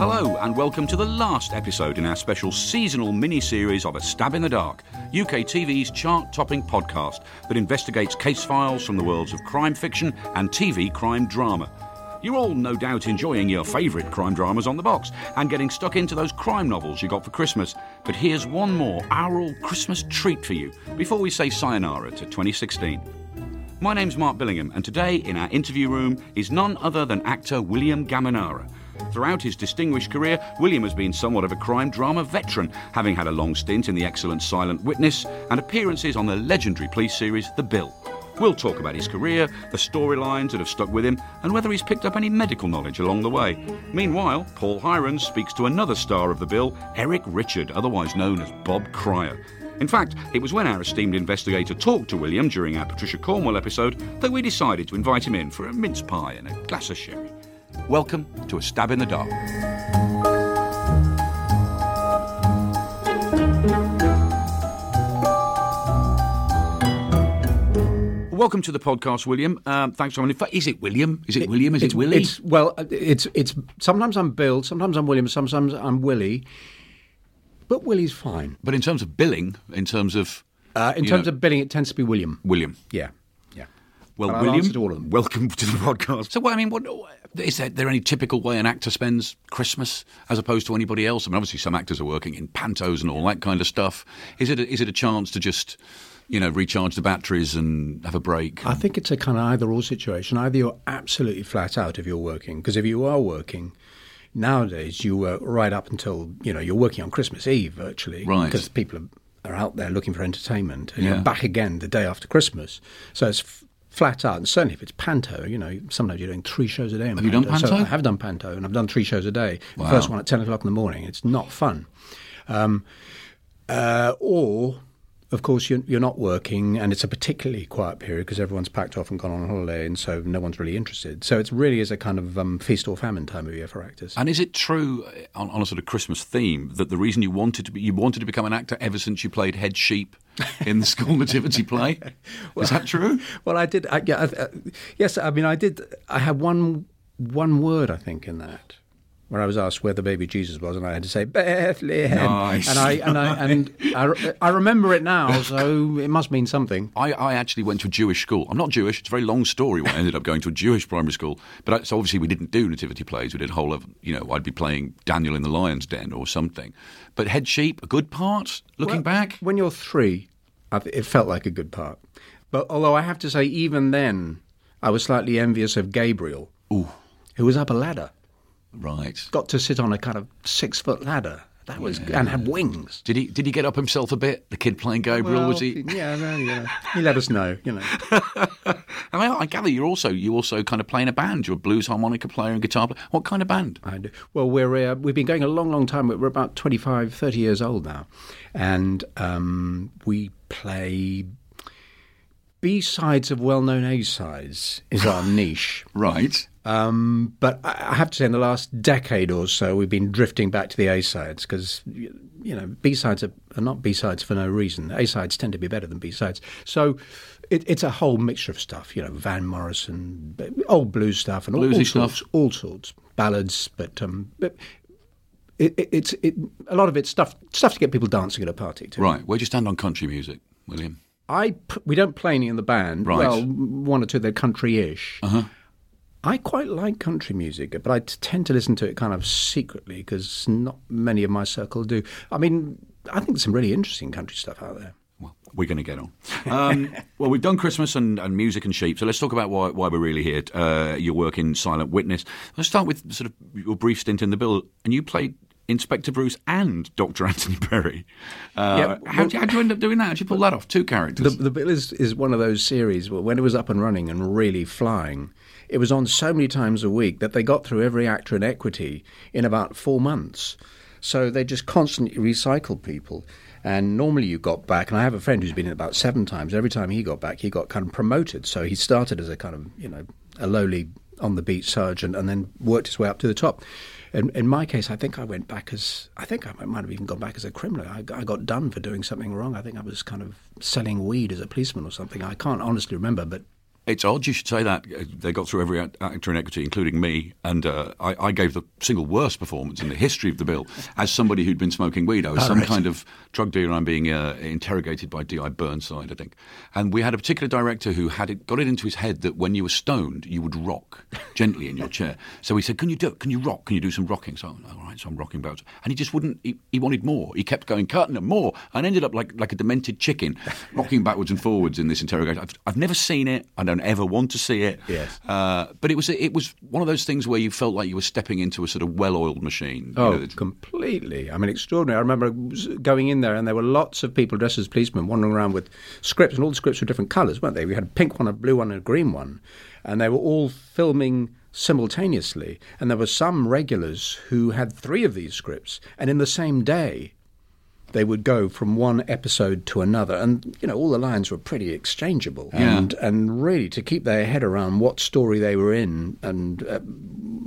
Hello, and welcome to the last episode in our special seasonal mini series of A Stab in the Dark, UK TV's chart topping podcast that investigates case files from the worlds of crime fiction and TV crime drama. You're all no doubt enjoying your favourite crime dramas on the box and getting stuck into those crime novels you got for Christmas. But here's one more aural Christmas treat for you before we say sayonara to 2016. My name's Mark Billingham, and today in our interview room is none other than actor William Gaminara. Throughout his distinguished career, William has been somewhat of a crime drama veteran, having had a long stint in the excellent Silent Witness and appearances on the legendary police series The Bill. We'll talk about his career, the storylines that have stuck with him, and whether he's picked up any medical knowledge along the way. Meanwhile, Paul Hirons speaks to another star of the bill, Eric Richard, otherwise known as Bob Cryer. In fact, it was when our esteemed investigator talked to William during our Patricia Cornwell episode that we decided to invite him in for a mince pie and a glass of sherry. Welcome to A Stab in the Dark. Welcome to the podcast, William. Um, thanks for coming. in. Is it William? Is it William? Is it Willie? It's well, uh, it's it's sometimes I'm Bill, sometimes I'm William, sometimes I'm Willie, but Willie's fine. But in terms of billing, in terms of Uh, in terms know- of billing, it tends to be William. William, yeah. Well, But I'll William, to all of them. welcome to the podcast. So, what, I mean, what is there, there any typical way an actor spends Christmas as opposed to anybody else? I mean, obviously, some actors are working in pantos and all that kind of stuff. Is it a, is it a chance to just, you know, recharge the batteries and have a break? I think it's a kind of either or situation. Either you're absolutely flat out if you're working, because if you are working. Nowadays, you work right up until you know you're working on Christmas Eve virtually, Right. Because people are, are out there looking for entertainment, and Yeah. you're back again the day after Christmas. So it's f- flat out, and certainly if it's panto, you know, sometimes you're doing three shows a day. Have you done So panto? I have done panto, and I've done three shows a day. Wow. The first one at ten o'clock in the morning. It's not fun. Um, uh, or, of course, you're, you're not working, and it's a particularly quiet period because everyone's packed off and gone on holiday, and so no one's really interested. So it really is a kind of um, feast or famine time of year for actors. and is it true uh, on, on a sort of Christmas theme that the reason you wanted to be you wanted to become an actor ever since you played head sheep in the school nativity play? is that true? well, I did. I, yeah, I, uh, yes, I mean, I did. I had one one word, I think, in that. Where I was asked where the baby Jesus was, and I had to say Bethlehem. Nice. And I and I and I, I remember it now, so it must mean something. I, I actually went to a Jewish school. I'm not Jewish. It's a very long story. Why I ended up going to a Jewish primary school. But I, so obviously we didn't do nativity plays. We did a whole of you know I'd be playing Daniel in the Lion's Den or something. But head sheep, a good part. Looking Well, back, when you're three, it felt like a good part. But although I have to say, even then, I was slightly envious of Gabriel, who was up a ladder, right? got to sit on a kind of six foot ladder. That was and had wings. Did he did he get up himself a bit? The kid playing Gabriel was he? Yeah, well, you he let us know. You know, I mean, I gather you're also you also kind of playing a band. You're a blues harmonica player and guitar player. What kind of band? I do. Well, we're uh, we've been going a long, long time. We're about 25, 30 years old now, and um, we play B sides of well known A sides is our niche. Right. Um, but I have to say, in the last decade or so, we've been drifting back to the A sides because you know B sides are, are not B sides for no reason. A sides tend to be better than B sides. So it, it's a whole mixture of stuff. You know, Van Morrison, old blues stuff, and all, Bluesy all stuff. sorts, all sorts, ballads. But um, but it, it, it's it, a lot of it's stuff stuff to get people dancing at a party too. Right. Where do you stand on country music, William? I p- we don't play any in the band. Right. Well, one or two they're country-ish. Uh-huh. I quite like country music, but I t- tend to listen to it kind of secretly because not many of my circle do. I mean, I think there's some really interesting country stuff out there. Well, we're going to get on. Um, well, we've done Christmas and, and music and sheep, so let's talk about why, why we're really here. Uh, your work in Silent Witness. Let's start with sort of your brief stint in the bill, and you played Inspector Bruce and Dr. Anthony Perry. Uh, Yeah, how, how did you end up doing that? How did you pull that off? Two characters. The, the Bill is, is one of those series where when it was up and running and really flying, it was on so many times a week that they got through every actor in equity in about four months. So they just constantly recycled people. And normally you got back, and I have a friend who's been in about seven times. Every time he got back, he got kind of promoted. So he started as a kind of, you know, a lowly on the beat sergeant and then worked his way up to the top. In, in my case, I think I went back as I think I might have even gone back as a criminal. I, I got done for doing something wrong. I think I was kind of selling weed as a policeman or something. I can't honestly remember, but It's odd you should say that. Uh, They got through every actor in equity, including me, and uh, I, I gave the single worst performance in the history of the bill as somebody who'd been smoking weed. I was some right. kind of drug dealer. I'm being uh, interrogated by D.I. Burnside, I think. And we had a particular director who had it, got it into his head that when you were stoned, you would rock gently in your chair. So he said, "Can you do? Can you rock? Can you do some rocking?" So all right, so I'm rocking backwards, and he just wouldn't. He, he wanted more. He kept going, cutting him more, and ended up like like a demented chicken, rocking backwards and forwards in this interrogation. I've, I've never seen it. I don't ever want to see it. Yes. Uh, but it was it was one of those things where you felt like you were stepping into a sort of well-oiled machine. you Oh, know, that- completely. I mean, extraordinary. I remember going in there and there were lots of people dressed as policemen wandering around with scripts, and all the scripts were different colours, weren't they? We had a pink one, a blue one, and a green one. And they were all filming simultaneously. And there were some regulars who had three of these scripts, and in the same day, they would go from one episode to another, and you know all the lines were pretty exchangeable, Yeah. and and really to keep their head around what story they were in, and uh,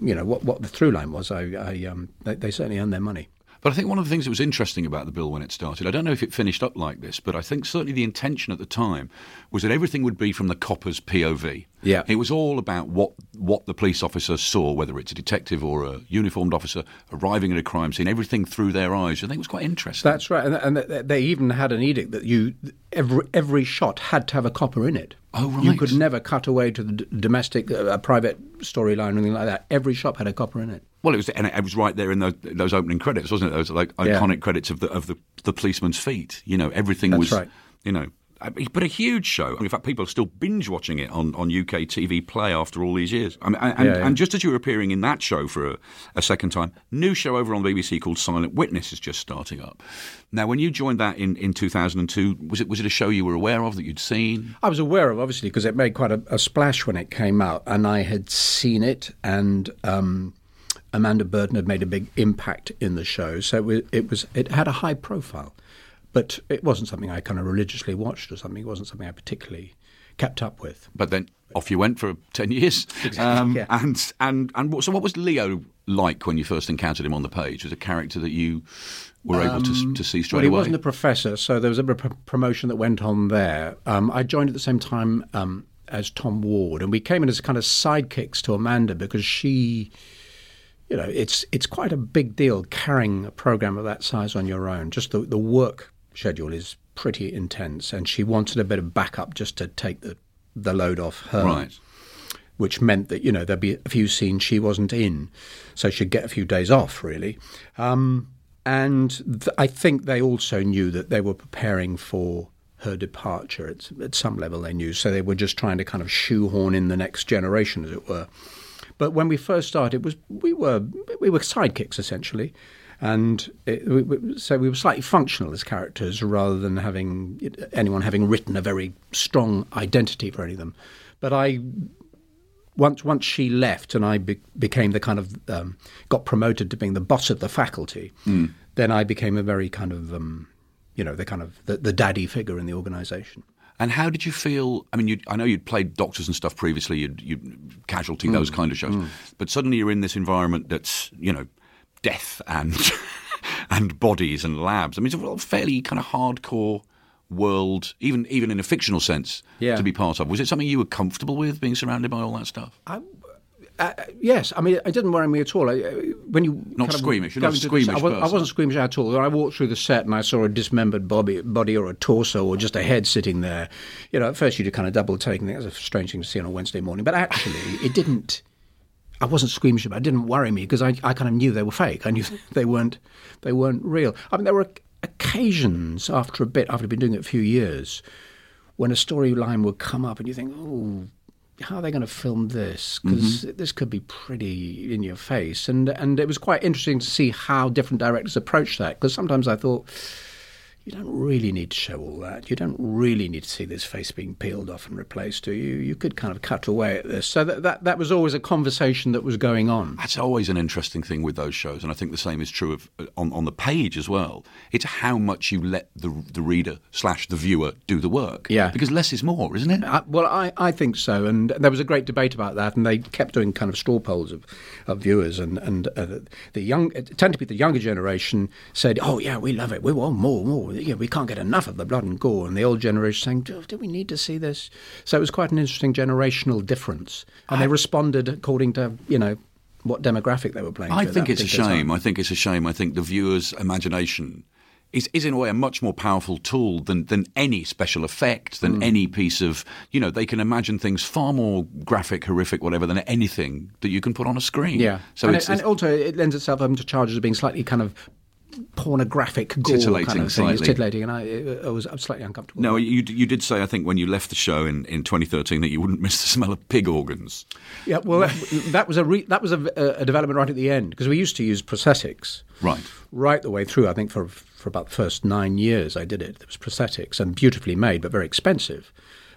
you know what what the through line was. I, I um, they, they certainly earned their money. But I think one of the things that was interesting about the bill when it started, I don't know if it finished up like this, but I think certainly the intention at the time was that everything would be from the copper's POV. Yeah. It was all about what, what the police officer saw, whether it's a detective or a uniformed officer arriving at a crime scene, everything through their eyes. I think it was quite interesting. That's right, and, and they even had an edict that you every every shot had to have a copper in it. Oh, right. You could never cut away to the d- domestic, uh, a private storyline or anything like that. Every shot had a copper in it. Well, it was, and it was right there in those, those opening credits, wasn't it? Those like Yeah. iconic credits of the of the, the policeman's feet. You know, everything That's was, right. you know, I mean, but a huge show. In fact, people are still binge watching it on, on UK TV Play after all these years. I mean, and, Yeah, yeah. and just as you were appearing in that show for a, a second time, new show over on the BBC called Silent Witness is just starting up. Now, when you joined that in, in 2002, was it was it a show you were aware of that you'd seen? I was aware of, obviously, because it made quite a, a splash when it came out, and I had seen it, and um, Amanda Burton had made a big impact in the show, so it was, it was it had a high profile, but it wasn't something I kind of religiously watched or something. It wasn't something I particularly kept up with. But then off you went for 10 years. Um, yeah. And, and, and so, what was Leo like when you first encountered him on the page? Was a character that you were able to, to see straight away? well, he away? wasn't a professor, so there was a bit of pr- promotion that went on there. Um, I joined at the same time um, as Tom Ward, and we came in as kind of sidekicks to Amanda because she, you know, it's it's quite a big deal carrying a program of that size on your own. Just the the work schedule is pretty intense, and she wanted a bit of backup just to take the the load off her Right. which meant that you know there'd be a few scenes she wasn't in, so she'd get a few days off really. Um, and th- I think they also knew that they were preparing for her departure. At, at some level, they knew, so they were just trying to kind of shoehorn in the next generation, as it were. But when we first started, it was we were we were sidekicks essentially, and it, we, so we were slightly functional as characters rather than having anyone having written a very strong identity for any of them. But I once once she left and I be, became the kind of um, got promoted to being the boss of the faculty, then I became a very kind of um, you know the kind of the, the daddy figure in the organisation. And how did you feel? I mean, I know you'd played doctors and stuff previously, you'd, you'd casualty, those kind of shows, but suddenly you're in this environment that's you know death and and bodies and labs. I mean, it's a fairly kind of hardcore world, even even in a fictional sense, Yeah. to be part of. Was it something you were comfortable with, being surrounded by all that stuff? Uh, yes, I mean it didn't worry me at all. I, uh, when you Not kind of squeamish, you're not squeamish I, was, I wasn't squeamish at all. I walked through the set and I saw a dismembered body, body or a torso or just a head sitting there, you know, at first you'd kind of double take and think that's a strange thing to see on a Wednesday morning. But actually, it didn't. I wasn't squeamish about it. It didn't worry me because I, I kind of knew they were fake. I knew they weren't they weren't real. I mean, there were occasions after a bit, after I'd been doing it a few years, when a storyline would come up and you think, oh, how are they going to film this? Mm-hmm. Because this could be pretty in your face. And and it was quite interesting to see how different directors approach that. Because sometimes I thought, you don't really need to show all that. You don't really need to see this face being peeled off and replaced. Do you? You could kind of cut away at this. So that that, that was always a conversation that was going on. That's always an interesting thing with those shows, and I think the same is true of uh, on on the page as well. It's how much you let the the reader slash the viewer do the work. Yeah. because less is more, isn't it? I, well, I, I think so, and there was a great debate about that, and they kept doing kind of straw polls of, of viewers, and and uh, the young it tended to be the younger generation said, "Oh yeah, we love it, we want more, more." Yeah, we can't get enough of the blood and gore. And the old generation saying, do, do we need to see this? So it was quite an interesting generational difference. And they responded according to, you know, what demographic they were playing. I think it's a shame. time. I think it's a shame. I think the viewer's imagination is, is in a way a much more powerful tool than, than any special effect, than Hmm. any piece of, you know, they can imagine things far more graphic, horrific, whatever, than anything that you can put on a screen. Yeah. So and, it's, it, and also it lends itself um, to charges of being slightly kind of pornographic gore Titillating kind of thing. It's slightly. titillating, and I, I was I'm slightly uncomfortable. no, you, you did say, I think, when you left the show in, in 2013 that you wouldn't miss the smell of pig organs. Yeah, well, that, that was a re, that was a, a development right at the end because we used to use prosthetics Right. right the way through. I think for for about the first nine years I did it. It was prosthetics and beautifully made, but very expensive.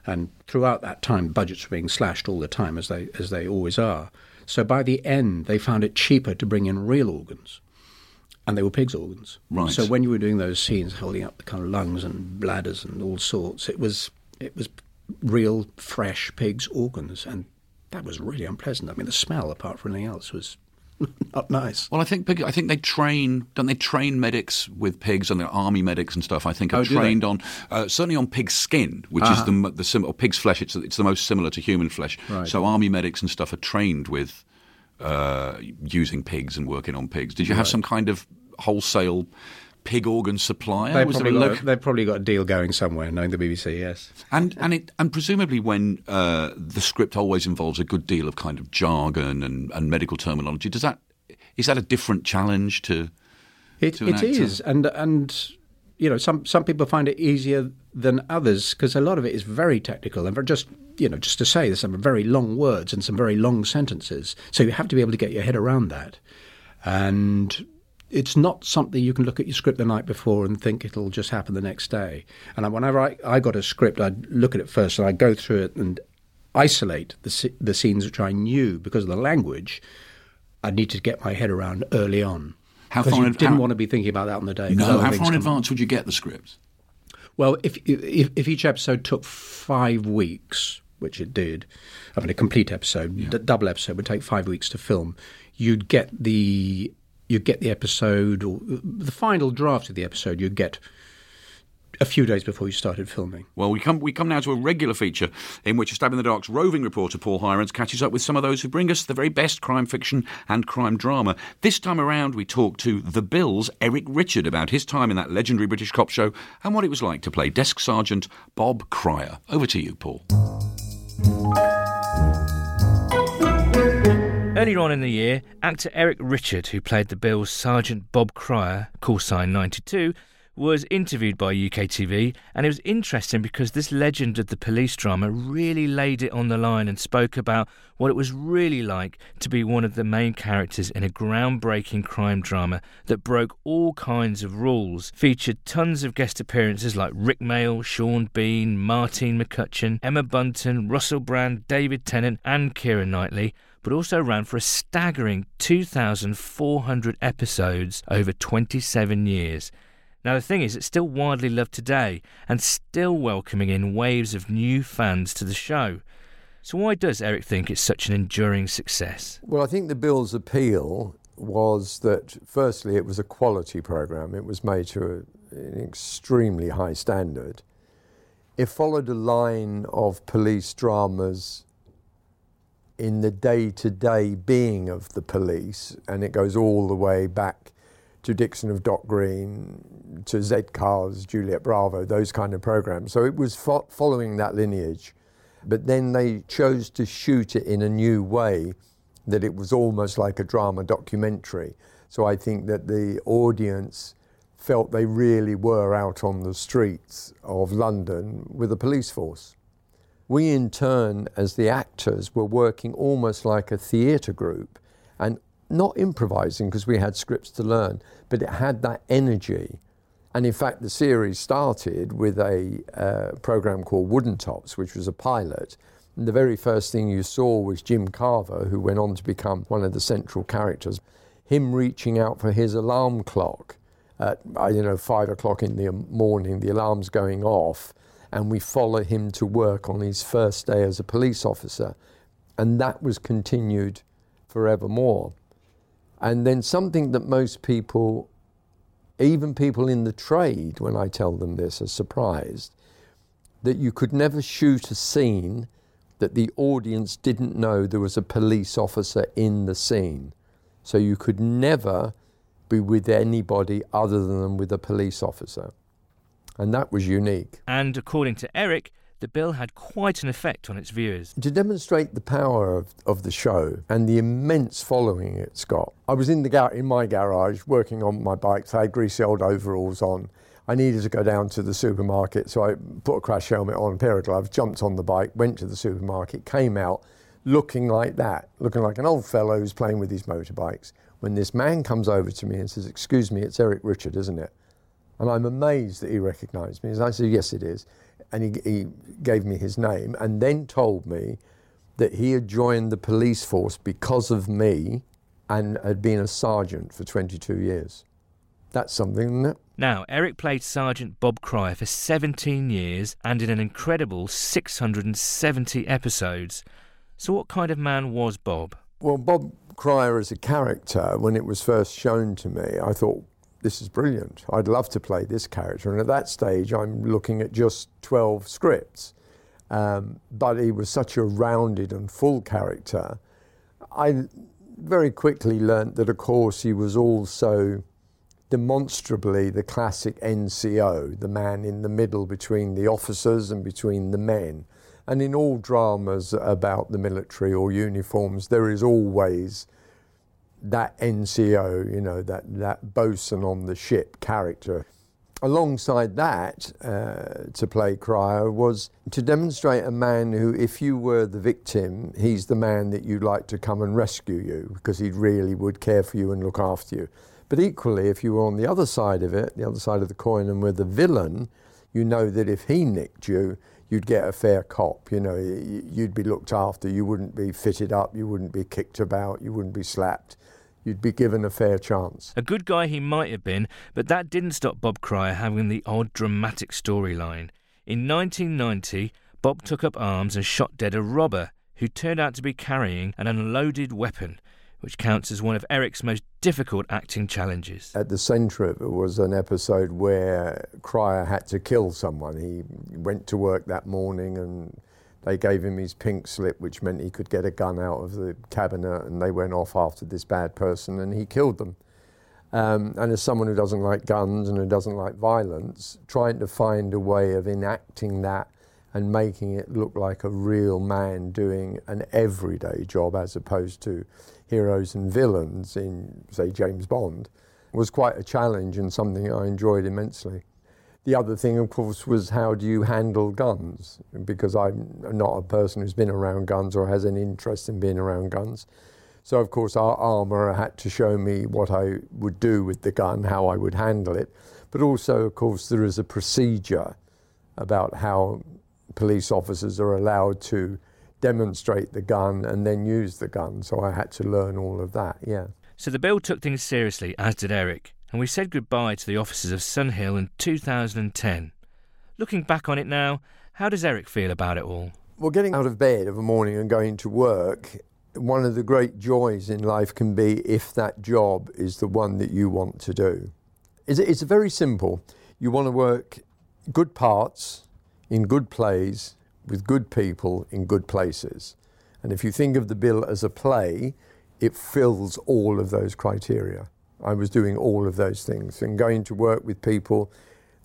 And throughout that time, budgets were being slashed all the time, as they as they always are. So by the end, they found it cheaper to bring in real organs, and they were pigs' organs. Right. So when you were doing those scenes, holding up the kind of lungs and bladders and all sorts, it was it was real, fresh pigs' organs, and that was really unpleasant. I mean, the smell, apart from anything else, was not nice. Well, I think pig, I think they train. Don't they train medics with pigs and the army medics and stuff? I think are Oh, trained on uh, certainly on pig skin, which is the the sim- or pig's flesh. It's it's the most similar to human flesh. Right. So army medics and stuff are trained with uh, using pigs and working on pigs. Did you have some kind of wholesale pig organ supplier? They've probably, got, a- they've probably got a deal going somewhere, knowing the BBC, yes. And and it and presumably when uh, the script always involves a good deal of kind of jargon and, and medical terminology, does that is that a different challenge to? It, to an it is, and and you know, some some people find it easier than others because a lot of it is very technical and just you know just to say there's some very long words and some very long sentences. So you have to be able to get your head around that, and it's not something you can look at your script the night before and think it'll just happen the next day. And whenever I, I got a script, I'd look at it first and I'd go through it and isolate the the scenes which I knew because of the language. I needed to get my head around early on. How far you didn't how- want to be thinking about that on the day. No, how far in advance would you get the script? Well, if, if if each episode took five weeks, which it did, I mean a complete episode, d- double episode would take five weeks to film. You'd get the you'd get the episode or the final draft of the episode. You'd get a few days before you started filming. Well, we come we come now to a regular feature in which a Stab in the Dark's roving reporter Paul Hirons catches up with some of those who bring us the very best crime fiction and crime drama. This time around, we talk to The Bill's Eric Richard about his time in that legendary British cop show and what it was like to play Desk Sergeant Bob Cryer. Over to you, Paul. Earlier on in the year, actor Eric Richard, who played the Bill's Sergeant Bob Cryer, call sign 92, was interviewed by UKTV, and it was interesting because this legend of the police drama really laid it on the line and spoke about what it was really like to be one of the main characters in a groundbreaking crime drama that broke all kinds of rules, featured tons of guest appearances like Rik Mayall, Sean Bean, Martine McCutcheon, Emma Bunton, Russell Brand, David Tennant, and Keira Knightley but also ran for a staggering 2,400 episodes over 27 years. Now, the thing is, it's still widely loved today and still welcoming in waves of new fans to the show. So, why does Eric think it's such an enduring success? Well, I think the bill's appeal was that, firstly, it was a quality program. It was made to a, an extremely high standard. It followed a line of police dramas in the day to day being of the police, and it goes all the way back to Dixon of Dock Green, to Z Cars, Juliet Bravo, those kind of programs. So it was fo- following that lineage. But then they chose to shoot it in a new way that it was almost like a drama documentary. So I think that the audience felt they really were out on the streets of London with a police force. We, in turn, as the actors, were working almost like a theatre group and not improvising because we had scripts to learn, but it had that energy. And in fact, the series started with a uh, program called Wooden Tops, which was a pilot. And the very first thing you saw was Jim Carver, who went on to become one of the central characters. Him reaching out for his alarm clock at uh, you know five o'clock in the morning, the alarm's going off, and we follow him to work on his first day as a police officer, and that was continued forevermore. And then something that most people Even people in the trade, when I tell them this, are surprised that you could never shoot a scene that the audience didn't know there was a police officer in the scene. So you could never be with anybody other than with a police officer. And that was unique. And according to Eric, the bill had quite an effect on its viewers. To demonstrate the power of, of the show and the immense following it's got, I was in, the gar- in my garage working on my bike. So I had greasy old overalls on. I needed to go down to the supermarket, so I put a crash helmet on, a pair of gloves, jumped on the bike, went to the supermarket, came out looking like that, looking like an old fellow who's playing with his motorbikes. When this man comes over to me and says, Excuse me, it's Eric Richard, isn't it? And I'm amazed that he recognised me. And I said, Yes, it is. And he, he gave me his name and then told me that he had joined the police force because of me and had been a sergeant for 22 years. That's something, isn't it? Now, Eric played Sergeant Bob Cryer for 17 years and in an incredible 670 episodes. So, what kind of man was Bob? Well, Bob Cryer as a character, when it was first shown to me, I thought, this is brilliant. I'd love to play this character. And at that stage, I'm looking at just 12 scripts. Um, but he was such a rounded and full character. I very quickly learnt that, of course, he was also demonstrably the classic NCO, the man in the middle between the officers and between the men. And in all dramas about the military or uniforms, there is always that NCO, you know, that, that bosun on the ship character. Alongside that, uh, to play Cryer was to demonstrate a man who, if you were the victim, he's the man that you'd like to come and rescue you because he really would care for you and look after you. But equally, if you were on the other side of it, the other side of the coin, and were the villain, you know that if he nicked you, you'd get a fair cop. You know, you'd be looked after. You wouldn't be fitted up. You wouldn't be kicked about. You wouldn't be slapped. You'd be given a fair chance. A good guy he might have been, but that didn't stop Bob Cryer having the odd dramatic storyline. In 1990, Bob took up arms and shot dead a robber who turned out to be carrying an unloaded weapon which counts as one of Eric's most difficult acting challenges. At the centre of it was an episode where Cryer had to kill someone. He went to work that morning and they gave him his pink slip, which meant he could get a gun out of the cabinet, and they went off after this bad person and he killed them. Um, and as someone who doesn't like guns and who doesn't like violence, trying to find a way of enacting that and making it look like a real man doing an everyday job as opposed to heroes and villains in, say, James Bond, was quite a challenge and something I enjoyed immensely. The other thing, of course, was how do you handle guns? Because I'm not a person who's been around guns or has an interest in being around guns. So, of course, our armourer had to show me what I would do with the gun, how I would handle it. But also, of course, there is a procedure about how police officers are allowed to demonstrate the gun and then use the gun. So I had to learn all of that, yeah. So the bill took things seriously, as did Eric, and we said goodbye to the offices of Sun Hill in 2010. Looking back on it now, how does Eric feel about it all? Well, getting out of bed of a morning and going to work, one of the great joys in life can be if that job is the one that you want to do. It's, it's very simple. You want to work good parts in good plays with good people in good places. And if you think of the bill as a play, it fills all of those criteria. I was doing all of those things and going to work with people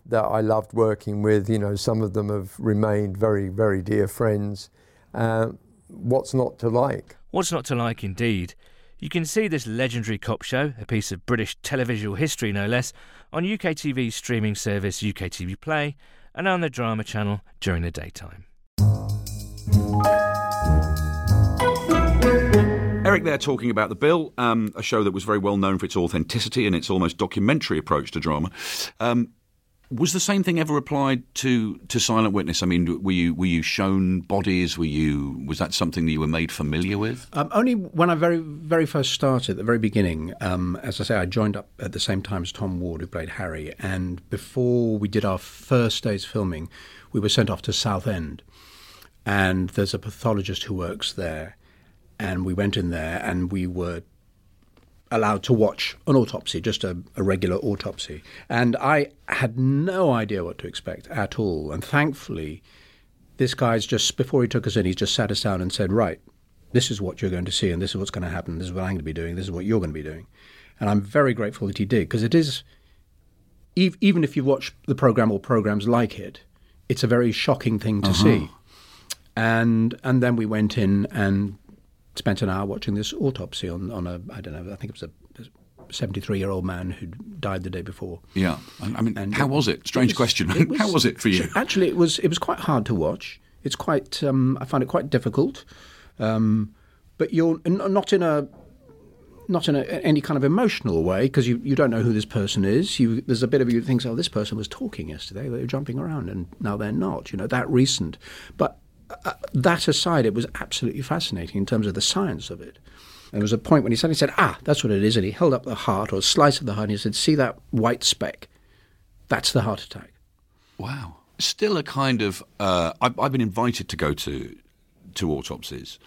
that I loved working with. You know, some of them have remained very, very dear friends. Uh, what's not to like? What's not to like, indeed. You can see this legendary cop show, a piece of British televisual history no less, on UK UKTV's streaming service UKTV Play and on the drama channel during the daytime. Eric there talking about The Bill, um, a show that was very well known for its authenticity and its almost documentary approach to drama. Um, was the same thing ever applied to, to Silent Witness? I mean, were you were you shown bodies? Were you was that something that you were made familiar with? Um, only when I very very first started, at the very beginning. Um, as I say, I joined up at the same time as Tom Ward, who played Harry, and before we did our first day's filming, we were sent off to Southend, and there's a pathologist who works there, and we went in there and we were allowed to watch an autopsy, just a, a, regular autopsy. And I had no idea what to expect at all. And thankfully, this guy's just, before he took us in, he just sat us down and said, Right, this is what you're going to see, and this is what's going to happen, this is what I'm going to be doing, this is what you're going to be doing. And I'm very grateful that he did, because it is, even if you watch the program or programs like it, it's a very shocking thing to uh-huh. see. And and then we went in and spent an hour watching this autopsy on, on a I don't know I think it was a 73 year old man who died the day before. Yeah, I mean, and how was it? Strange it was, question. It was, how was it for you? Actually, it was it was quite hard to watch. It's quite um, I find it quite difficult, um, but you're not in a not in a, any kind of emotional way because you, you don't know who this person is. You, there's a bit of you that thinks, oh, this person was talking yesterday. They were jumping around, and now they're not. You know that recent. But uh, that aside, it was absolutely fascinating in terms of the science of it. There was a point when he suddenly said, "Ah, that's what it is," and he held up the heart or a slice of the heart, and he said, "See that white speck? That's the heart attack." Wow. Still a kind of. Uh, I've, I've been invited to go to to autopsies,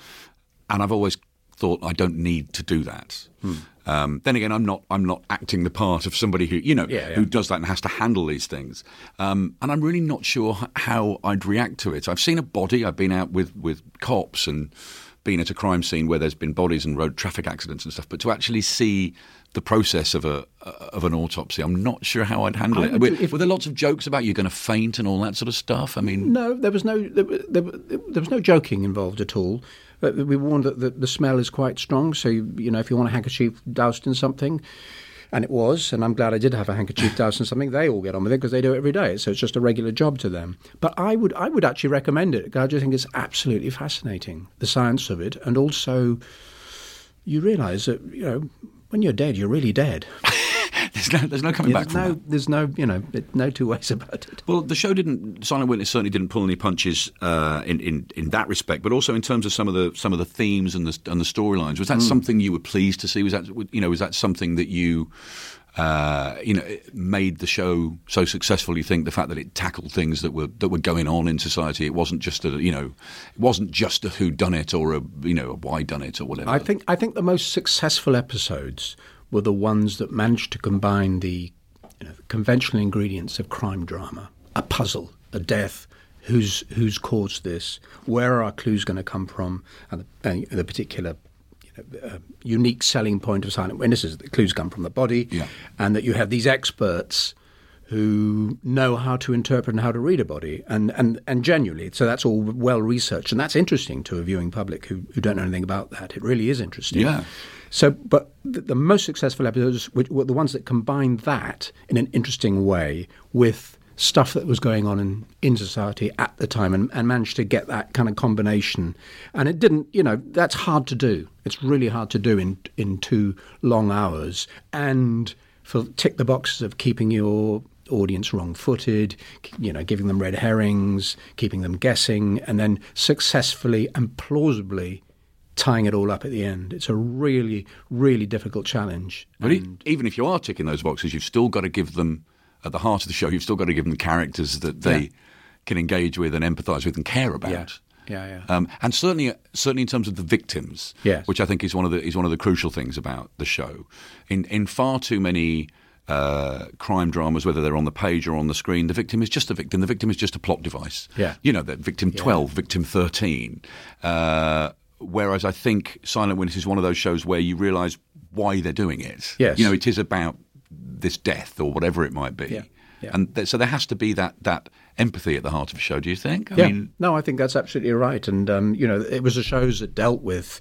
and I've always thought I don't need to do that. Hmm. Um, then again, I'm not I'm not acting the part of somebody who you know yeah, yeah. who does that and has to handle these things. Um, and I'm really not sure how I'd react to it. I've seen a body. I've been out with with cops and been at a crime scene where there's been bodies and road traffic accidents and stuff. But to actually see the process of a of an autopsy, I'm not sure how I'd handle it. Were, if, were, there lots of jokes about you're going to faint and all that sort of stuff? I mean, no, there was no there, there, there was no joking involved at all. But we warned that the, the smell is quite strong, so you, you know if you want a handkerchief doused in something, and it was, and I'm glad I did have a handkerchief doused in something. They all get on with it because they do it every day, so it's just a regular job to them. But I would I would actually recommend it. I just think it's absolutely fascinating the science of it, and also you realise that you know when you're dead, you're really dead. there's no, there's no coming yeah, back from no, that. There's no, you know, no two ways about it. Well, the show didn't. Silent Witness certainly didn't pull any punches uh, in, in in that respect, but also in terms of some of the some of the themes and the and the storylines. Was that mm. something you were pleased to see? Was that you know was that something that you uh, you know, made the show so successful. You think the fact that it tackled things that were that were going on in society. It wasn't just a you know, it wasn't just a who done it or a you know a why done it or whatever. I think I think the most successful episodes were the ones that managed to combine the, you know, the conventional ingredients of crime drama, a puzzle, a death, who's who's caused this, where are our clues going to come from, and the, and the particular you know, uh, unique selling point of silent witnesses the clues come from the body, yeah. and that you have these experts who know how to interpret and how to read a body, and, and, and genuinely. So that's all well researched, and that's interesting to a viewing public who, who don't know anything about that. It really is interesting. Yeah. So, but the, the most successful episodes were the ones that combined that in an interesting way with stuff that was going on in, in society at the time and, and managed to get that kind of combination. And it didn't, you know, that's hard to do. It's really hard to do in, in two long hours and for tick the boxes of keeping your audience wrong footed, you know, giving them red herrings, keeping them guessing, and then successfully and plausibly tying it all up at the end. It's a really, really difficult challenge. But even if you are ticking those boxes, you've still got to give them, at the heart of the show, you've still got to give them characters that they yeah. can engage with and empathise with and care about. Yeah. Yeah, yeah. Um, and certainly, certainly in terms of the victims, yes. which I think is one of the is one of the crucial things about the show. In in far too many uh, crime dramas, whether they're on the page or on the screen, the victim is just a victim. The victim is just a plot device. Yeah. You know, that victim yeah. 12, victim 13. Uh, whereas I think Silent Witness is one of those shows where you realise why they're doing it. Yes. You know, it is about this death or whatever it might be. Yeah. Yeah. And th- so there has to be that that empathy at the heart of a show. Do you think? I yeah. Mean, no, I think that's absolutely right. And um, you know, it was a shows that dealt with,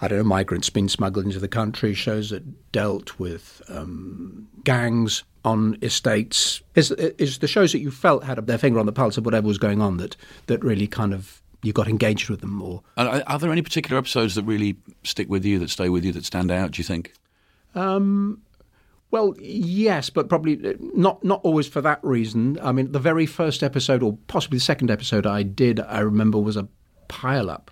I don't know, migrants being smuggled into the country. Shows that dealt with um, gangs on estates. Is is the shows that you felt had their finger on the pulse of whatever was going on that that really kind of you got engaged with them more. Are, are, there any particular episodes that really stick with you, that stay with you, that stand out? Do you think? Um, well, yes, but probably uh, not not always for that reason. I mean, the very first episode, or possibly the second episode I did, I remember was a pile up,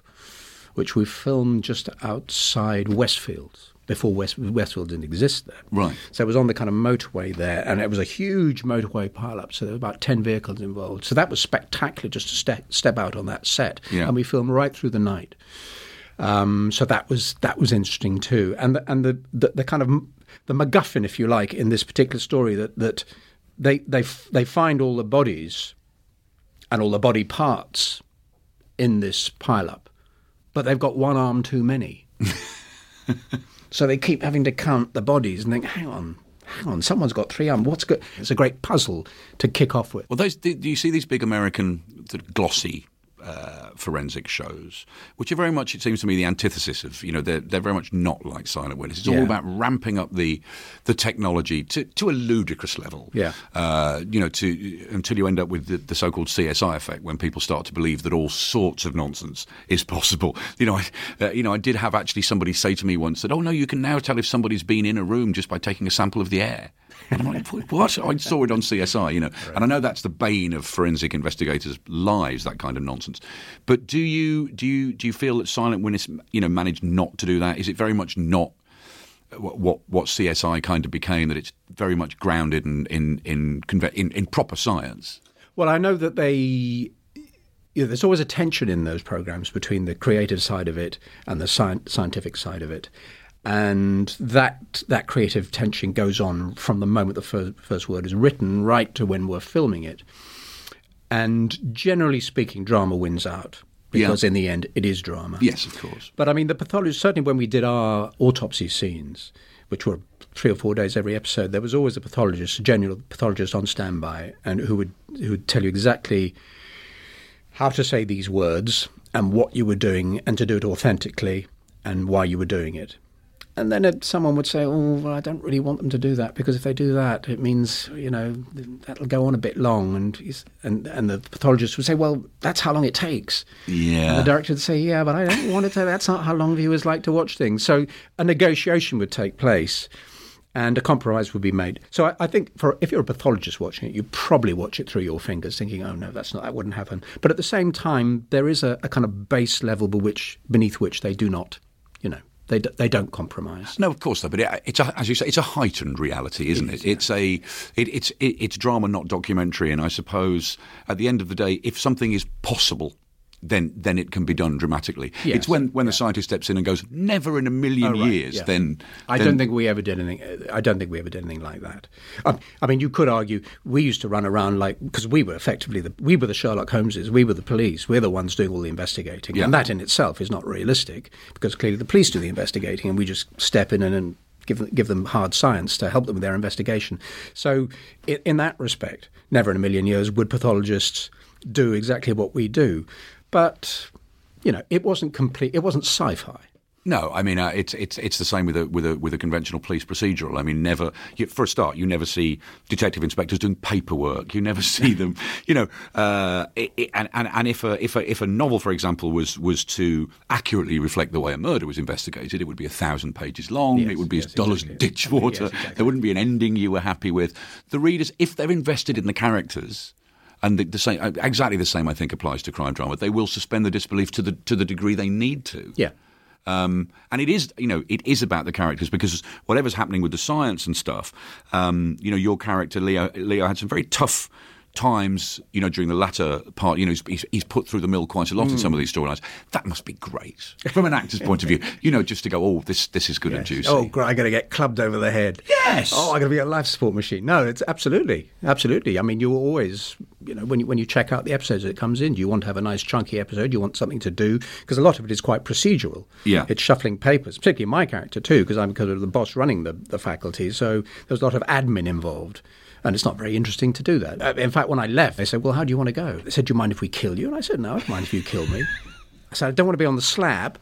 which we filmed just outside Westfields before West, Westfield didn't exist there. Right. So it was on the kind of motorway there, and it was a huge motorway pileup. So there were about 10 vehicles involved. So that was spectacular just to step, step out on that set. Yeah. And we filmed right through the night. Um, so that was that was interesting too, and the, and the, the the kind of the MacGuffin, if you like, in this particular story that that they they they find all the bodies and all the body parts in this pileup, but they've got one arm too many. so they keep having to count the bodies and think, hang on, hang on, someone's got three arms. What's good? It's a great puzzle to kick off with. Well, those, do you see these big American glossy uh, forensic shows, which are very much, it seems to me, the antithesis of, you know, they're, they're very much not like Silent Witness. It's Yeah. all about ramping up the the technology to, to a ludicrous level. Yeah. Uh, you know, to until you end up with the, the so-called CSI effect, when people start to believe that all sorts of nonsense is possible. You know, I, uh, you know, I did have actually somebody say to me once that, "Oh no, you can now tell if somebody's been in a room just by taking a sample of the air." And I'm like, what? I saw it on CSI, you know. And I know that's the bane of forensic investigators' lives, that kind of nonsense. But do you do you do you feel that Silent Witness, you know, managed not to do that? Is it very much not what what, what CSI kind of became? That it's very much grounded in in in, in, in proper science. Well, I know that they. You know, there's always a tension in those programs between the creative side of it and the sci- scientific side of it, and that that creative tension goes on from the moment the fir- first word is written right to when we're filming it. And generally speaking, drama wins out because Yeah. in the end, it is drama. Yes, of course. But I mean, the pathologist, certainly when we did our autopsy scenes, which were three or four days every episode, there was always a pathologist, a general pathologist on standby, and who would who would tell you exactly how to say these words and what you were doing, and to do it authentically, and why you were doing it. And then someone would say, "Oh, well, I don't really want them to do that because if they do that, it means you know that'll go on a bit long." And and and the pathologist would say, "Well, that's how long it takes." And Yeah. the director would say, "Yeah, but I don't want it to. That's not how long viewers like to watch things." So a negotiation would take place, and a compromise would be made. So I, I think for if you're a pathologist watching it, you probably watch it through your fingers, thinking, "Oh no, that's not. That wouldn't happen." But at the same time, there is a, a kind of base level which, beneath which they do not, you know, they d- they don't compromise. No, of course, though. But it, it's a, as you say, it's a heightened reality, isn't it? It's a, it, it's it, it's drama, not documentary. And I suppose at the end of the day, if something is possible. Then, then it can be done dramatically. Yes, it's when, when the scientist steps in and goes, "Never in a million Oh, right, years." yeah. Then I then- don't think we ever did anything. I don't think we ever did anything like that. Um, I mean, you could argue we used to run around like because we were effectively the we were the Sherlock Holmeses, we were the police, we're the ones doing all the investigating, Yeah. and that in itself is not realistic because clearly the police do the investigating, and we just step in and. and Give them, give them hard science to help them with their investigation. So, in, in that respect, never in a million years would pathologists do exactly what we do. But, you know, it wasn't complete, it wasn't sci fi. No, I mean uh, it's it's it's the same with a with a with a conventional police procedural. I mean, never you, for a start, you never see detective inspectors doing paperwork. You never see them, you know. Uh, it, it- and, and and if a if a if a novel, for example, was was to accurately reflect the way a murder was investigated, it would be a thousand pages long. Yes, it would be yes, as dull exactly. as ditch water. Yes, exactly. There wouldn't be an ending you were happy with. The readers, if they're invested in the characters. And the, the same, uh, exactly the same, I think, applies to crime drama. They will suspend the disbelief to the to the degree they need to. Yeah. Um, and it is, you know, it is about the characters because whatever's happening with the science and stuff, um, you know, your character Leo, Leo had some very tough times, you know, during the latter part. You know, he's, he's, put through the mill quite a lot in some of hmm. these storylines. That must be great from an actor's point of view. You know, just to go, oh, this this is good and juicy. Oh, great! I'm going to get clubbed over the head. Yes. Oh, I'm going to be a life support machine. No, it's absolutely, absolutely. I mean, you always, you know, when you when you check out the episodes that it comes in, you want to have a nice chunky episode. You want something to do because a lot of it is quite procedural. Yeah. it's shuffling papers, particularly my character too, because I'm because of the boss running the the faculty. So there's a lot of admin involved. And it's not very interesting to do that. Uh, In fact, when I left, they said, "Well, how do you want to go?" They said, "Do you mind if we kill you?" And I said, "No, I don't mind if you kill me." I said, "I don't want to be on the slab,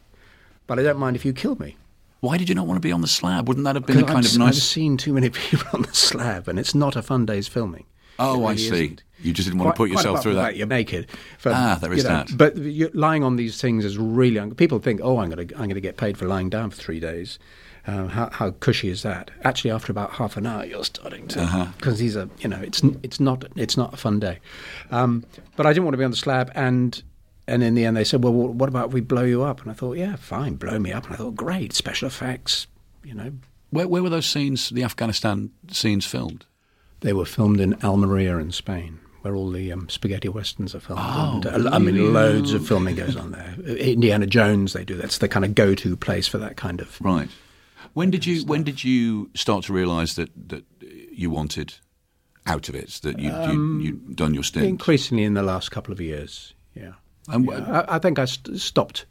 but I don't mind if you kill me." Why did you not want to be on the slab? Wouldn't that have been a kind I've, of I've seen too many people on the slab, and it's not a fun day's filming. Oh, It I see. isn't. You just didn't want to put yourself through that. You're naked. For, Ah, there is you know, that. But lying on these things is really. Un- people think, oh, I'm going to I'm going to get paid for lying down for three days. Um, how, how cushy is that? Actually, after about half an hour, you're starting to Uh-huh. because these are you know it's it's not it's not a fun day. Um, but I didn't want to be on the slab, and and in the end they said, well, what about if we blow you up? And I thought, yeah, fine, blow me up. And I thought, great, special effects. You know, Where, where were those scenes, the Afghanistan scenes, filmed? They were filmed in Almeria in Spain, where all the um, spaghetti westerns are filmed. Oh, and, uh, I mean, loads of filming goes on there. Indiana Jones, they do. That's the kind of go-to place for that kind of right. When did you When did you start to realise that that you wanted out of it? That you um, you you'd done your stint increasingly in the last couple of years. Yeah, and yeah. I, I, think I st- stopped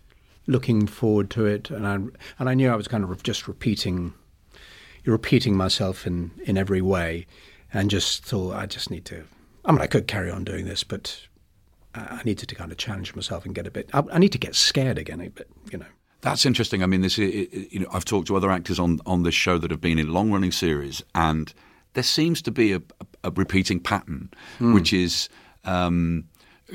looking forward to it, and I and I knew I was kind of just repeating, repeating myself in in every way, and just thought I just need to. I mean, I could carry on doing this, but I needed to kind of challenge myself and get a bit. I, I need to get scared again a bit, you know. That's interesting. I mean, this you know, I've talked to other actors on on this show that have been in long running series, and there seems to be a, a repeating pattern, mm. which is. Um,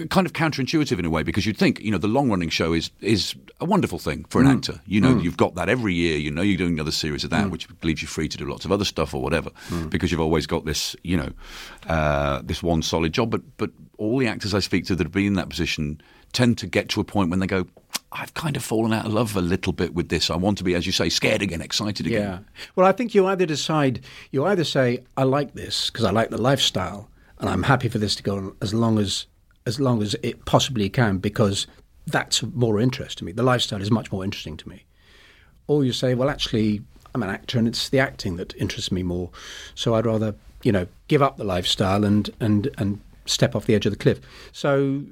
kind of counterintuitive in a way because you'd think you know the long running show is is a wonderful thing for an mm. actor you know mm. you've got that every year you know you're doing another series of that mm. which leaves you free to do lots of other stuff or whatever hmm. because you've always got this you know uh, this one solid job but but all the actors I speak to that have been in that position tend to get to a point when they go I've kind of fallen out of love a little bit with this. I want to be, as you say, scared again, excited again. Yeah. Well, I think you either decide, you either say, I like this because I like the lifestyle and I'm happy for this to go on as long as as long as it possibly can because that's more interest to me. The lifestyle is much more interesting to me. Or you say, well, actually, I'm an actor and it's the acting that interests me more. So I'd rather, you know, give up the lifestyle and and and step off the edge of the cliff. So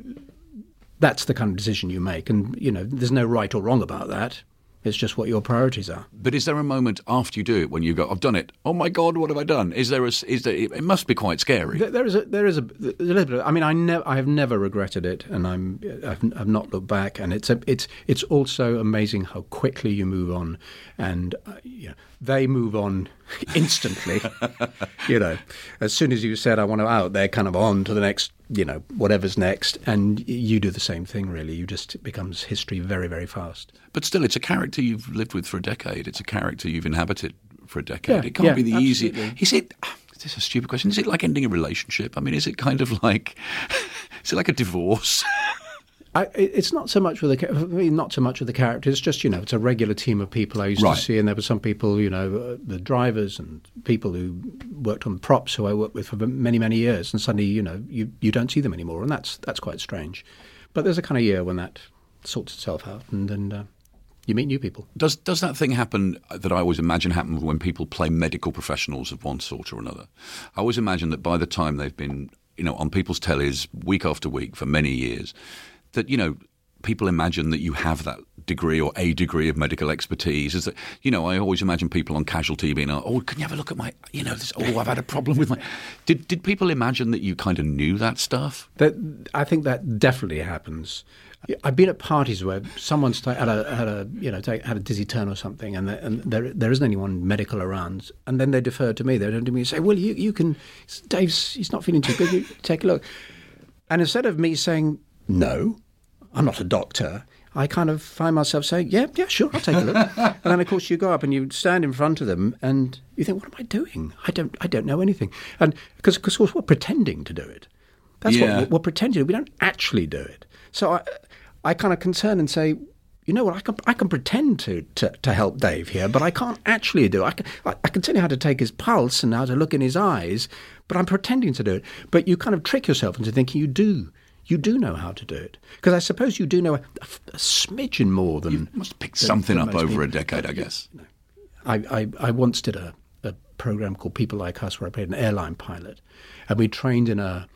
that's the kind of decision you make. And, you know, there's no right or wrong about that. It's just what your priorities are. But is there a moment after you do it when you go, "I've done it. Oh my God, what have I done?" Is there a? Is there? It must be quite scary. there, there is a. There is a, a little bit. Of, I mean, I never. I have never regretted it, and I'm. I've, I've, not looked back. And it's a. It's. It's also amazing how quickly you move on, and uh, you know, they move on instantly. you know, as soon as you said I want to out, they're kind of on to the next, you know, whatever's next, and you do the same thing. Really, you just it becomes history very, very fast. But still, it's a character you've lived with for a decade. It's a character you've inhabited for a decade. Yeah, it can't yeah, be the easiest. Is it? Is this a stupid question? Is it like ending a relationship? I mean, is it kind of like? is it like a divorce? I, it's not so much with the I mean, not so much with the characters. It's just you know it's a regular team of people I used right. to see, and there were some people you know uh, the drivers and people who worked on the props who I worked with for many many years, and suddenly you know you you don't see them anymore, and that's that's quite strange. But there's a kind of year when that sorts itself out, and then uh, you meet new people. Does does that thing happen that I always imagine happens when people play medical professionals of one sort or another? I always imagine that by the time they've been you know on people's tellies week after week for many years that you know people imagine that you have that degree or a degree of medical expertise is that you know I always imagine people on casualty being oh can you have a look at my you know this oh I've had a problem with my did did people imagine that you kind of knew that stuff that I think that definitely happens I've been at parties where someone's had a had a you know had a dizzy turn or something, and, and there there isn't anyone medical around, and then they defer to me. They turn to me and say, "Well, you you can, Dave's he's not feeling too good. You take a look." And instead of me saying no, I'm not a doctor. I kind of find myself saying, "Yeah, yeah, sure, I'll take a look." and then, of course, you go up and you stand in front of them, and you think, "What am I doing? I don't, I don't know anything." And because, of course, we're pretending to do it. That's yeah. what we're, we're pretending. We don't actually do it. So I, I kind of concern and say, you know what? I can I can pretend to, to, to help Dave here, but I can't actually do. It. I can I, I can tell you how to take his pulse and how to look in his eyes, but I'm pretending to do it. But you kind of trick yourself into thinking you do you do know how to do it. Because I suppose you do know a, a, smidgen more than. You must pick something up over people. a decade, I guess. I, I, I once did a, a program called People Like Us where I played an airline pilot. And we trained in a.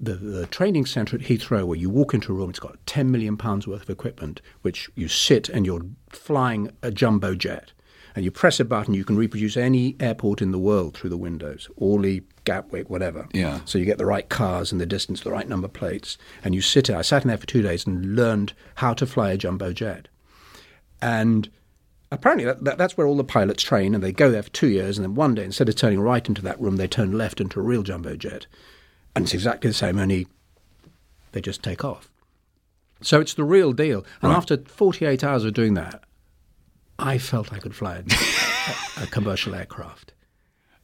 The, the training centre at Heathrow, where you walk into a room, it's got £10 million worth of equipment, which you sit and you're flying a jumbo jet and you press a button, you can reproduce any airport in the world through the windows, Orly, Gatwick, whatever. Yeah. So you get the right cars and the distance, the right number plates, and you sit there. I sat in there for two days and learned how to fly a jumbo jet, and apparently that, that, that's where all the pilots train, and they go there for two years, and then one day, instead of turning right into that room, they turn left into a real jumbo jet, and it's exactly the same, only they just take off. So it's the real deal. And right. after 48 hours of doing that, I felt I could fly a, a commercial aircraft.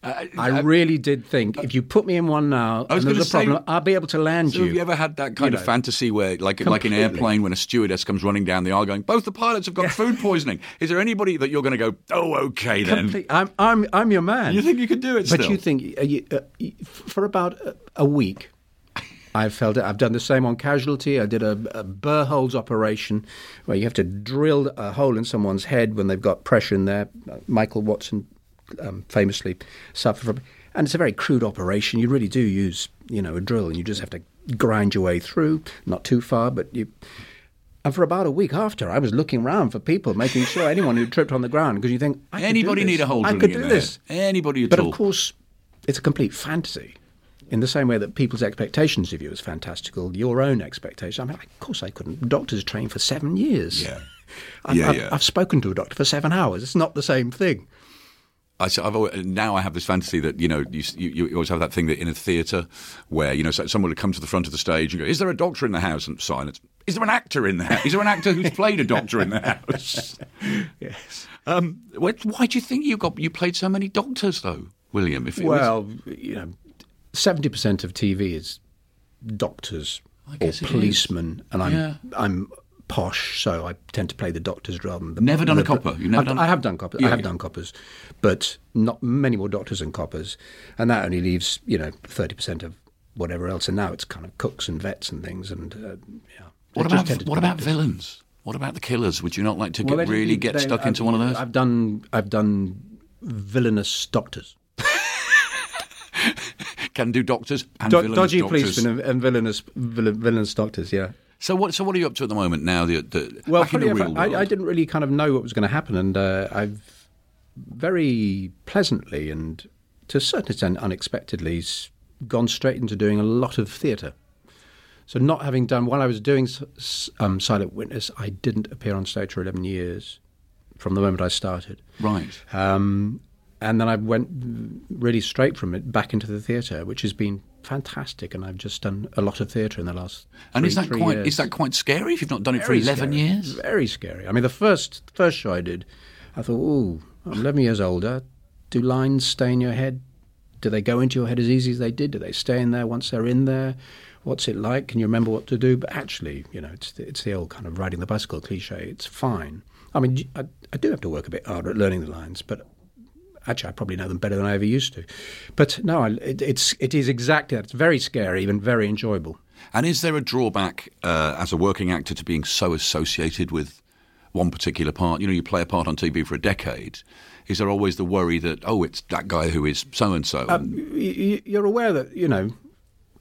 Uh, I, I really did think if you put me in one now and there's a say, problem, I'll be able to land so you. Have you ever had that kind you of know, fantasy where, like, completely. like an airplane, when a stewardess comes running down the aisle going, "Both the pilots have got food poisoning." Is there anybody that you're going to go, "Oh, okay then"? Complete, I'm, I'm, I'm your man. You think you could do it? But still? you think uh, you, uh, for about a, a week, I've felt it. I've done the same on Casualty. I did a, a burr holes operation where you have to drill a hole in someone's head when they've got pressure in there. Uh, Michael Watson um, famously suffer from, and it's a very crude operation. You really do use, you know, a drill, and you just have to grind your way through, not too far, but you. And for about a week after, I was looking around for people, making sure anyone who tripped on the ground, because you think I could do Anybody need a hole I could do this. Anybody at But all? of course, it's a complete fantasy. In the same way that people's expectations of you is fantastical, your own expectation. I mean, of course, I couldn't. Doctors train for seven years. Yeah. I've, Yeah, I've, yeah. I've spoken to a doctor for seven hours. It's not the same thing. I, have always, now I have this fantasy that you know you, you, you always have that thing that in a theatre where you know someone would come to the front of the stage and go, "Is there a doctor in the house?" and silence. Is there an actor in the house? Is there an actor who's played a doctor in the house? Yes. Um, why, why do you think you got you played so many doctors though, William? If it was- Well, you know, seventy percent of TV is doctors or guess it is. policemen, and I'm Yeah. I'm posh, so I tend to play the doctors rather than the. Never done a copper? You've never I've- done- I have done coppers. Yeah, I have yeah. done coppers, but not many more doctors than coppers, and that only leaves you know thirty percent of whatever else. And now it's kind of cooks and vets and things, and uh, yeah. what about what about doctors. villains? What about the killers? Would you not like to Well, get, really get they- stuck I've- into one of those? I've done I've done villainous doctors. Can do doctors and Do- villainous dodgy doctors. policemen and, and villainous villain, villainous doctors. Yeah. So what? So what are you up to at the moment now? The, the Well, back in the real world. I, I didn't really kind of know what was going to happen, and uh, I've very pleasantly and to a certain extent unexpectedly gone straight into doing a lot of theatre. So, not having done while I was doing um, Silent Witness, I didn't appear on stage for eleven years from the moment I started. right. Um, and then I went really straight from it back into the theatre, which has been fantastic. And I've just done a lot of theatre in the last. And three- is that quite years. is that quite scary if you've not done it for eleven scary. years? Very scary. I mean, the first first show I did, I thought, "Oh, I'm 11 years older. Do lines stay in your head? Do they go into your head as easy as they did? Do they stay in there once they're in there? What's it like? Can you remember what to do?" But actually, you know, it's the, it's the old kind of riding the bicycle cliche. It's fine. I mean, I, I do have to work a bit harder at learning the lines, but actually, I probably know them better than I ever used to. But no, I, it, it's it is exactly that. It's very scary and very enjoyable. And is there a drawback uh, as a working actor to being so associated with one particular part? You know, you play a part on TV for a decade. Is there always the worry that oh, it's that guy who is so and so? Um, y- y- you're aware that you know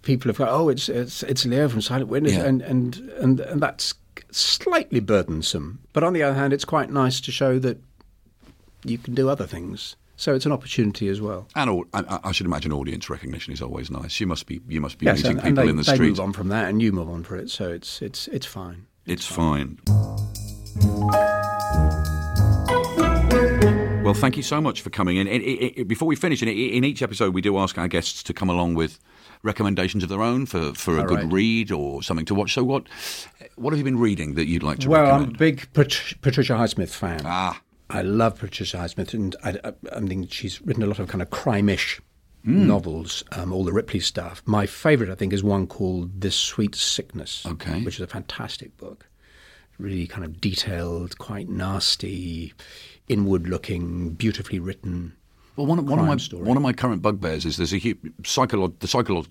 people have got oh it's it's it's Leo from Silent Witness Yeah. and, and and and that's slightly burdensome but on the other hand it's quite nice to show that you can do other things so it's an opportunity as well And au- I, I should imagine audience recognition is always nice. You must be you must be yes meeting and, people and they, in the they street. move on from that and you move on for it so it's it's it's fine It's fine. Well, thank you so much for coming in. It- it- it- before we finish, in, in each episode, we do ask our guests to come along with recommendations of their own for, for a All good right. read or something to watch. So, what what have you been reading that you'd like to well I'm a big Pat- Patricia Highsmith fan ah, I love Patricia Highsmith, and I, I, I think she's written a lot of kind of crime-ish Hmm. novels, um, all the Ripley stuff. My favourite, I think, is one called This Sweet Sickness, Okay. which is a fantastic book. Really kind of detailed, quite nasty, inward-looking, beautifully written. well, one, of- one of my one of my current bugbears is there's a hu- psycholo- the psycholo-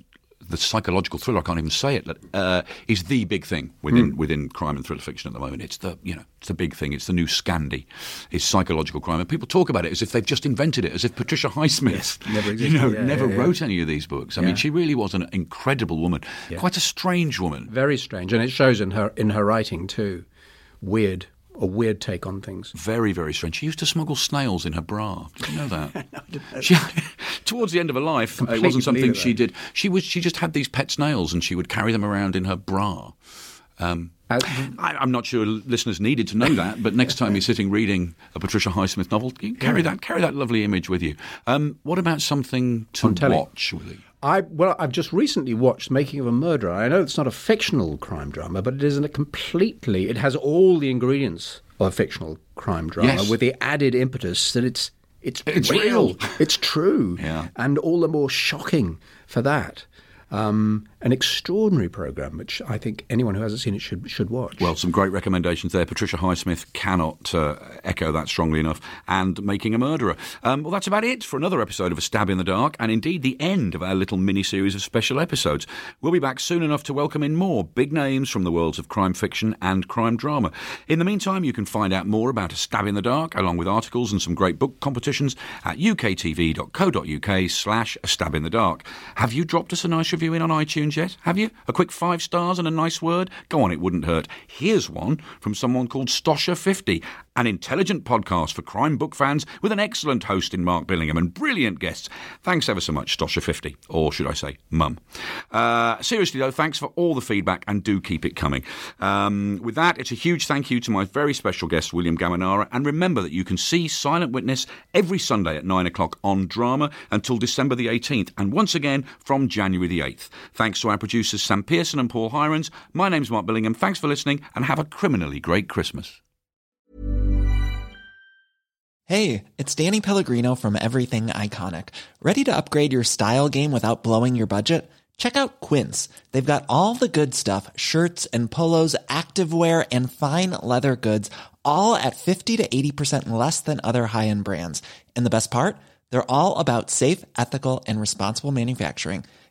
the psychological thriller. I can't even say it. Uh, is the big thing within Hmm. within crime and thriller fiction at the moment. It's the you know it's the big thing. It's the new Scandi. It's psychological crime, and people talk about it as if they've just invented it, as if Patricia Highsmith Yes, never you know Yeah, never yeah, yeah. wrote any of these books. I mean, she really was an incredible woman, quite a strange woman. Very strange, and it shows in her in her writing too. Weird, a weird take on things. Very, very strange. She used to smuggle snails in her bra. Did you know that? she, towards the end of her life, it wasn't something she did. She was. She just had these pet snails, and she would carry them around in her bra. Um, Uh, I, I'm not sure listeners needed to know that, but next time you're sitting reading a Patricia Highsmith novel, carry that carry that lovely image with you. Um, what about something to watch, Willie? I well, I've just recently watched Making of a Murderer. I know it's not a fictional crime drama, but it is a completely. It has all the ingredients of a fictional crime drama, Yes. with the added impetus that it's it's, It's real, real. it's true, Yeah. and all the more shocking for that. Um, an extraordinary program, which I think anyone who hasn't seen it should should watch. Well, some great recommendations there. Patricia Highsmith cannot uh, echo that strongly enough. And Making a Murderer. Um, well, that's about it for another episode of A Stab in the Dark, and indeed the end of our little mini series of special episodes. We'll be back soon enough to welcome in more big names from the worlds of crime fiction and crime drama. In the meantime, you can find out more about A Stab in the Dark, along with articles and some great book competitions, at uktv.co.uk slash A Stab in the Dark. Have you dropped us a nice review in on iTunes yet? Have you? A quick five stars and a nice word? Go on, it wouldn't hurt. Here's one from someone called Stosher50, an intelligent podcast for crime book fans with an excellent host in Mark Billingham and brilliant guests. Thanks ever so much, Stosher50, or should I say, Mum. Uh, seriously, though, thanks for all the feedback and do keep it coming. Um, with that, it's a huge thank you to my very special guest, William Gaminara, and remember that you can see Silent Witness every Sunday at 9 o'clock on Drama until December the 18th, and once again from January the 8th. Thanks to our producers Sam Pearson and Paul Hirons. My name's Mark Billingham. Thanks for listening and have a criminally great Christmas. Hey, it's Danny Pellegrino from Everything Iconic. Ready to upgrade your style game without blowing your budget? Check out Quince. They've got all the good stuff shirts and polos, activewear, and fine leather goods, all at 50 to 80% less than other high end brands. And the best part? They're all about safe, ethical, and responsible manufacturing.